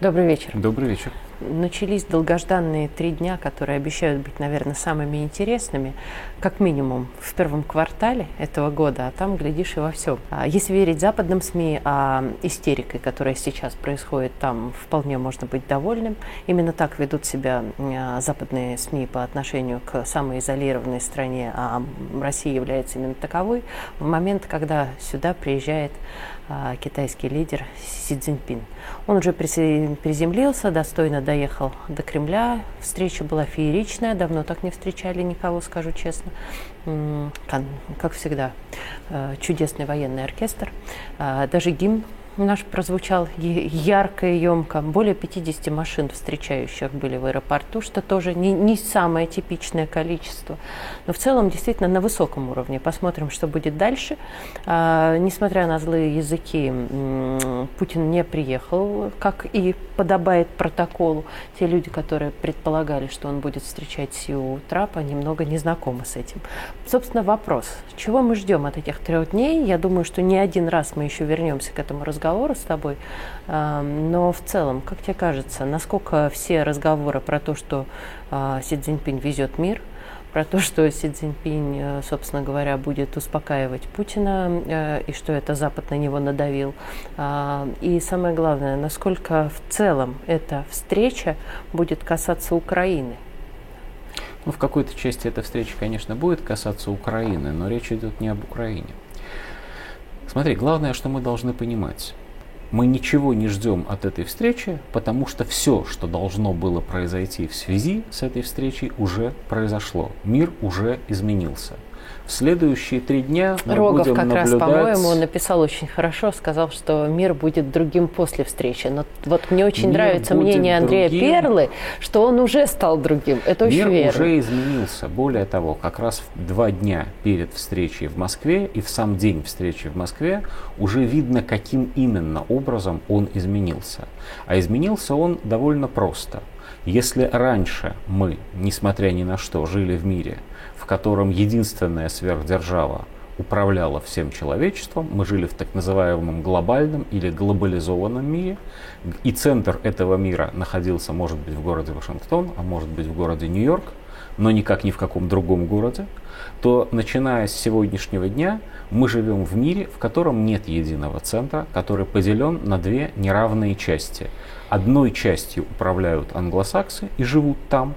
Добрый вечер. Добрый вечер. Начались долгожданные три дня, которые обещают быть, наверное, самыми интересными, как минимум в первом квартале этого года, а там, глядишь, и во всем. А если верить западным СМИ, а истерикой, которая сейчас происходит там, вполне можно быть довольным. Именно так ведут себя а, западные СМИ по отношению к самой изолированной стране, а Россия является именно таковой, в момент, когда сюда приезжает а, китайский лидер Си Цзиньпин. Он уже приземлился, достойно доехал до Кремля. Встреча была фееричная, давно так не встречали никого, скажу честно. Как всегда, э, чудесный военный оркестр. А, даже гимн наш прозвучал ярко и емко. Более 50 машин встречающих были в аэропорту, что тоже не, не самое типичное количество. Но в целом действительно на высоком уровне. Посмотрим, что будет дальше. А, несмотря на злые языки, Путин не приехал, как и подобает протоколу. Те люди, которые предполагали, что он будет встречать Сиу Трапа, немного не знакомы с этим. Собственно, вопрос, чего мы ждем от этих трех дней? Я думаю, что не один раз мы еще вернемся к этому разговору разговора с тобой, но в целом, как тебе кажется, насколько все разговоры про то, что а, Си Цзиньпинь везет мир, про то, что Си Цзиньпинь, э, собственно говоря, будет успокаивать Путина, э, и что это Запад на него надавил. А, и самое главное, насколько в целом эта встреча будет касаться Украины. Ну, в какой-то части эта встреча, конечно, будет касаться Украины, но речь идет не об Украине. Смотри, главное, что мы должны понимать. Мы ничего не ждем от этой встречи, потому что все, что должно было произойти в связи с этой встречей, уже произошло. Мир уже изменился следующие три дня мы Рогов будем как наблюдать... раз, по-моему, написал очень хорошо, сказал, что мир будет другим после встречи. Но вот мне очень мир нравится мнение Андрея другим. Перлы, что он уже стал другим. Это очень мир верно. уже изменился. Более того, как раз два дня перед встречей в Москве и в сам день встречи в Москве уже видно, каким именно образом он изменился. А изменился он довольно просто. Если раньше мы, несмотря ни на что, жили в мире, в котором единственная сверхдержава управляла всем человечеством, мы жили в так называемом глобальном или глобализованном мире, и центр этого мира находился, может быть, в городе Вашингтон, а может быть, в городе Нью-Йорк, но никак ни в каком другом городе, то начиная с сегодняшнего дня мы живем в мире, в котором нет единого центра, который поделен на две неравные части. Одной частью управляют англосаксы и живут там,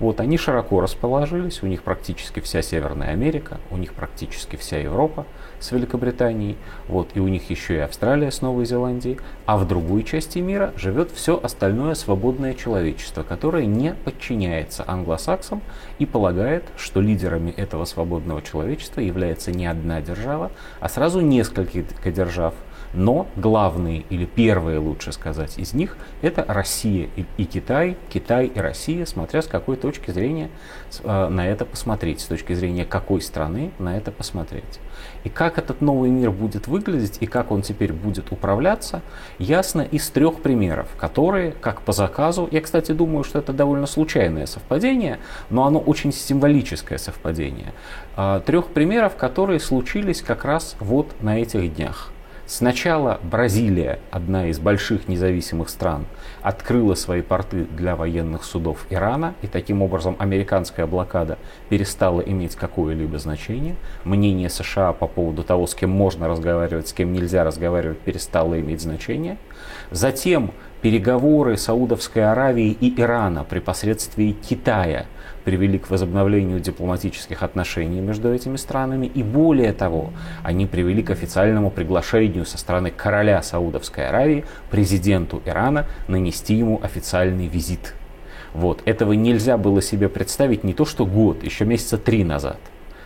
вот, они широко расположились, у них практически вся Северная Америка, у них практически вся Европа с Великобританией, вот, и у них еще и Австралия с Новой Зеландией, а в другой части мира живет все остальное свободное человечество, которое не подчиняется англосаксам и полагает, что лидерами этого свободного человечества является не одна держава, а сразу несколько держав – но главные или первые, лучше сказать, из них это Россия и, и Китай, Китай и Россия, смотря с какой точки зрения э, на это посмотреть, с точки зрения какой страны на это посмотреть. И как этот новый мир будет выглядеть и как он теперь будет управляться, ясно из трех примеров, которые, как по заказу, я, кстати, думаю, что это довольно случайное совпадение, но оно очень символическое совпадение, э, трех примеров, которые случились как раз вот на этих днях. Сначала Бразилия, одна из больших независимых стран, открыла свои порты для военных судов Ирана, и таким образом американская блокада перестала иметь какое-либо значение. Мнение США по поводу того, с кем можно разговаривать, с кем нельзя разговаривать, перестало иметь значение. Затем переговоры Саудовской Аравии и Ирана при посредстве Китая – привели к возобновлению дипломатических отношений между этими странами. И более того, они привели к официальному приглашению со стороны короля Саудовской Аравии президенту Ирана нанести ему официальный визит. Вот. Этого нельзя было себе представить не то что год, еще месяца три назад.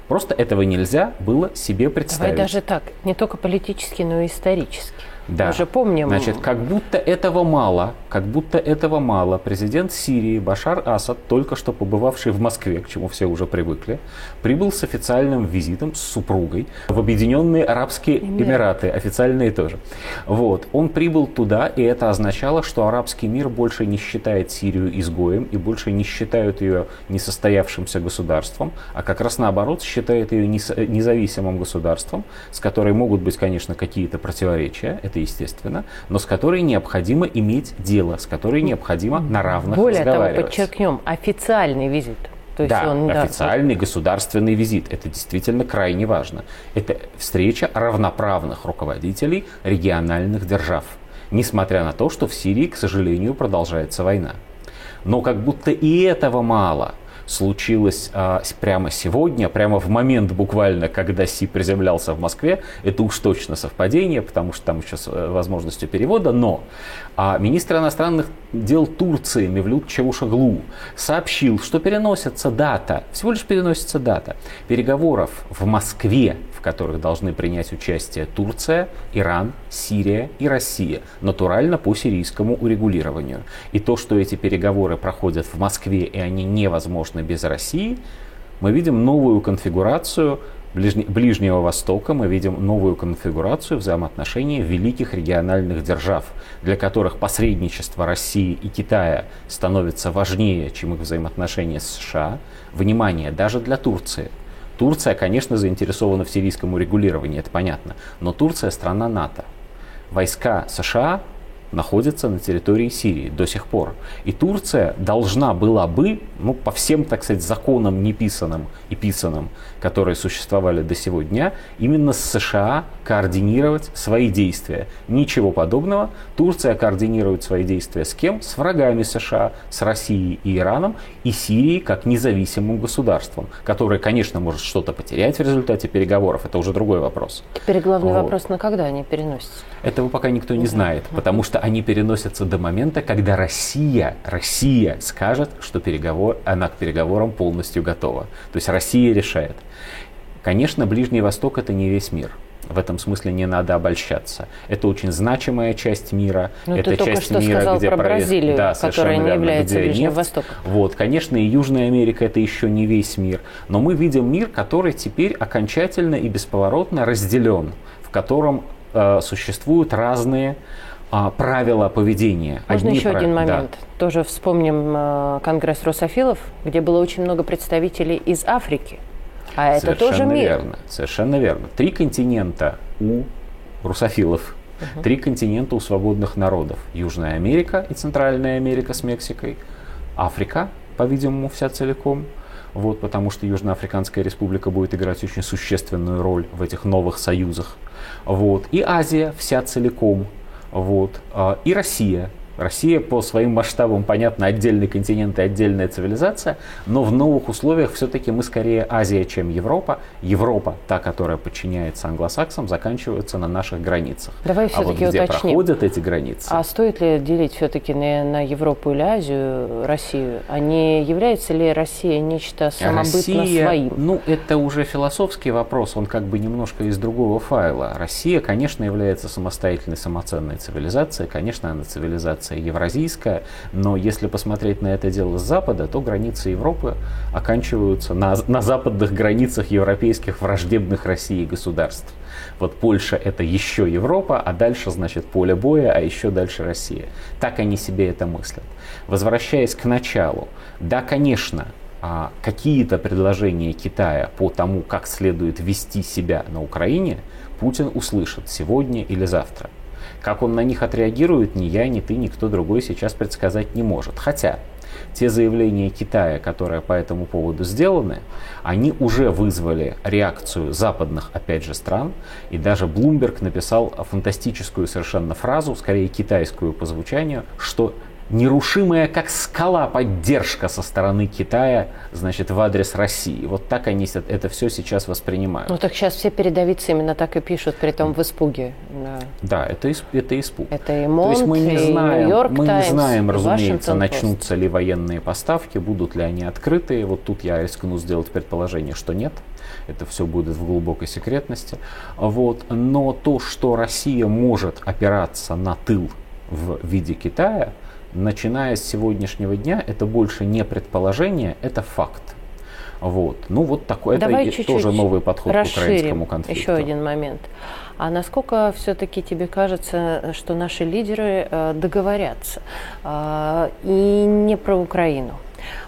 Просто этого нельзя было себе представить. Давай даже так, не только политически, но и исторически. Да. Мы же помним. Значит, как будто этого мало, как будто этого мало. Президент Сирии Башар Асад, только что побывавший в Москве, к чему все уже привыкли, прибыл с официальным визитом с супругой в Объединенные Арабские Эмираты, официальные тоже. Вот. Он прибыл туда, и это означало, что арабский мир больше не считает Сирию изгоем и больше не считают ее несостоявшимся государством, а как раз наоборот считает ее независимым государством, с которой могут быть, конечно, какие-то противоречия это естественно, но с которой необходимо иметь дело, с которой необходимо на равных Более того, подчеркнем, официальный визит. То есть да, он, официальный да. государственный визит. Это действительно крайне важно. Это встреча равноправных руководителей региональных держав. Несмотря на то, что в Сирии, к сожалению, продолжается война. Но как будто и этого мало – случилось а, прямо сегодня, прямо в момент буквально, когда Си приземлялся в Москве. Это уж точно совпадение, потому что там еще с э, возможностью перевода. Но а, министр иностранных дел Турции Мевлют Чавушаглу сообщил, что переносится дата, всего лишь переносится дата переговоров в Москве которых должны принять участие Турция, Иран, Сирия и Россия, натурально по сирийскому урегулированию. И то, что эти переговоры проходят в Москве и они невозможны без России, мы видим новую конфигурацию Ближнего Востока мы видим новую конфигурацию взаимоотношений великих региональных держав, для которых посредничество России и Китая становится важнее, чем их взаимоотношения с США. Внимание, даже для Турции – Турция, конечно, заинтересована в сирийском урегулировании, это понятно. Но Турция страна НАТО. Войска США находится на территории Сирии до сих пор. И Турция должна была бы, ну, по всем, так сказать, законам неписанным и писанным, которые существовали до сего дня, именно с США координировать свои действия. Ничего подобного. Турция координирует свои действия с кем? С врагами США, с Россией и Ираном, и Сирией как независимым государством, которое, конечно, может что-то потерять в результате переговоров. Это уже другой вопрос. Теперь главный вот. вопрос, на когда они переносятся? Этого пока никто не знает, потому что они переносятся до момента, когда Россия, Россия скажет, что переговор, она к переговорам полностью готова. То есть Россия решает. Конечно, Ближний Восток это не весь мир. В этом смысле не надо обольщаться. Это очень значимая часть мира. Но ну, это ты часть только что мира, сказал где про Бразилию, да, которая не верно, является Ближним нефть. Востоком. Вот, конечно, и Южная Америка это еще не весь мир. Но мы видим мир, который теперь окончательно и бесповоротно разделен, в котором э, существуют разные а, правила поведения. Можно Одни еще прав... один момент. Да. Тоже вспомним э, Конгресс Русофилов, где было очень много представителей из Африки. А это Совершенно тоже мир. верно. Совершенно верно. Три континента у русофилов. Угу. Три континента у свободных народов. Южная Америка и Центральная Америка с Мексикой. Африка, по-видимому, вся целиком. Вот, потому что Южноафриканская республика будет играть очень существенную роль в этих новых союзах. Вот. И Азия вся целиком вот. А, и Россия, Россия по своим масштабам, понятно, отдельный континент и отдельная цивилизация, но в новых условиях все-таки мы скорее Азия, чем Европа. Европа, та, которая подчиняется англосаксам, заканчивается на наших границах. Давай все-таки а вот где уточним. проходят эти границы. А стоит ли делить все-таки на, на Европу или Азию Россию? А не является ли Россия нечто самобытно Россия, своим? Ну, это уже философский вопрос, он как бы немножко из другого файла. Россия, конечно, является самостоятельной, самоценной цивилизацией, конечно, она цивилизация цивилизация евразийская, но если посмотреть на это дело с Запада, то границы Европы оканчиваются на, на западных границах европейских враждебных России государств. Вот Польша это еще Европа, а дальше, значит, поле боя, а еще дальше Россия. Так они себе это мыслят. Возвращаясь к началу, да, конечно, а, какие-то предложения Китая по тому, как следует вести себя на Украине, Путин услышит сегодня или завтра. Как он на них отреагирует, ни я, ни ты, никто другой сейчас предсказать не может. Хотя те заявления Китая, которые по этому поводу сделаны, они уже вызвали реакцию западных, опять же, стран. И даже Блумберг написал фантастическую совершенно фразу, скорее китайскую по звучанию, что нерушимая, как скала, поддержка со стороны Китая, значит, в адрес России. Вот так они это все сейчас воспринимают. Ну так сейчас все передовицы именно так и пишут, при том в испуге. Да, это, это испуг. Это и Монт, То есть мы не знаем, мы не знаем, разумеется, начнутся ли военные поставки, будут ли они открытые. Вот тут я рискну сделать предположение, что нет. Это все будет в глубокой секретности. Вот. Но то, что Россия может опираться на тыл в виде Китая, начиная с сегодняшнего дня, это больше не предположение, это факт. Вот. Ну вот такой, Давай это тоже новый подход к украинскому конфликту. Еще один момент. А насколько все-таки тебе кажется, что наши лидеры э, договорятся? Э, и не про Украину.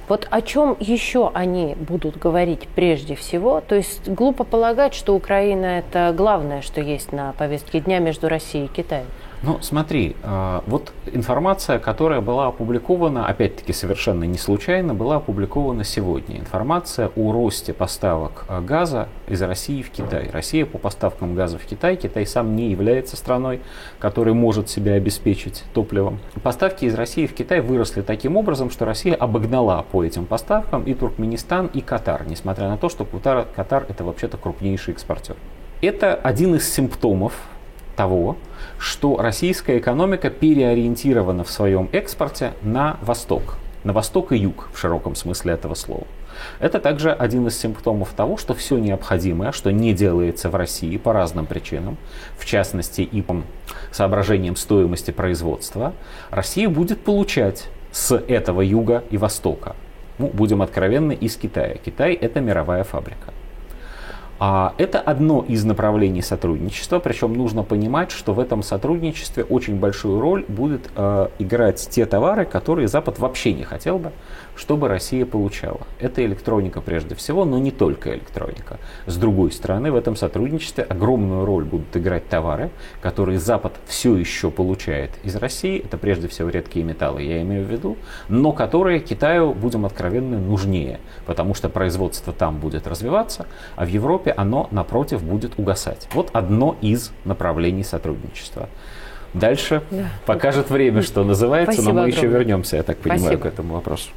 Вот о чем еще они будут говорить прежде всего? То есть глупо полагать, что Украина это главное, что есть на повестке дня между Россией и Китаем. Ну, смотри, а, вот информация, которая была опубликована, опять-таки совершенно не случайно, была опубликована сегодня. Информация о росте поставок а, газа из России в Китай. Россия по поставкам газа в Китай, Китай сам не является страной, которая может себя обеспечить топливом. Поставки из России в Китай выросли таким образом, что Россия обогнала по этим поставкам и Туркменистан, и Катар, несмотря на то, что Катар, Катар это вообще-то крупнейший экспортер. Это один из симптомов того, что российская экономика переориентирована в своем экспорте на восток, на восток и юг в широком смысле этого слова. Это также один из симптомов того, что все необходимое, что не делается в России по разным причинам, в частности и по соображениям стоимости производства, Россия будет получать с этого юга и востока. Ну, будем откровенны, из Китая. Китай – это мировая фабрика. А это одно из направлений сотрудничества, причем нужно понимать, что в этом сотрудничестве очень большую роль будут э, играть те товары, которые Запад вообще не хотел бы, чтобы Россия получала. Это электроника прежде всего, но не только электроника. С другой стороны, в этом сотрудничестве огромную роль будут играть товары, которые Запад все еще получает из России. Это прежде всего редкие металлы, я имею в виду, но которые Китаю, будем откровенны, нужнее, потому что производство там будет развиваться, а в Европе Европе оно, напротив, будет угасать. Вот одно из направлений сотрудничества. Дальше да. покажет время, что называется, Спасибо но мы огромное. еще вернемся, я так понимаю, Спасибо. к этому вопросу.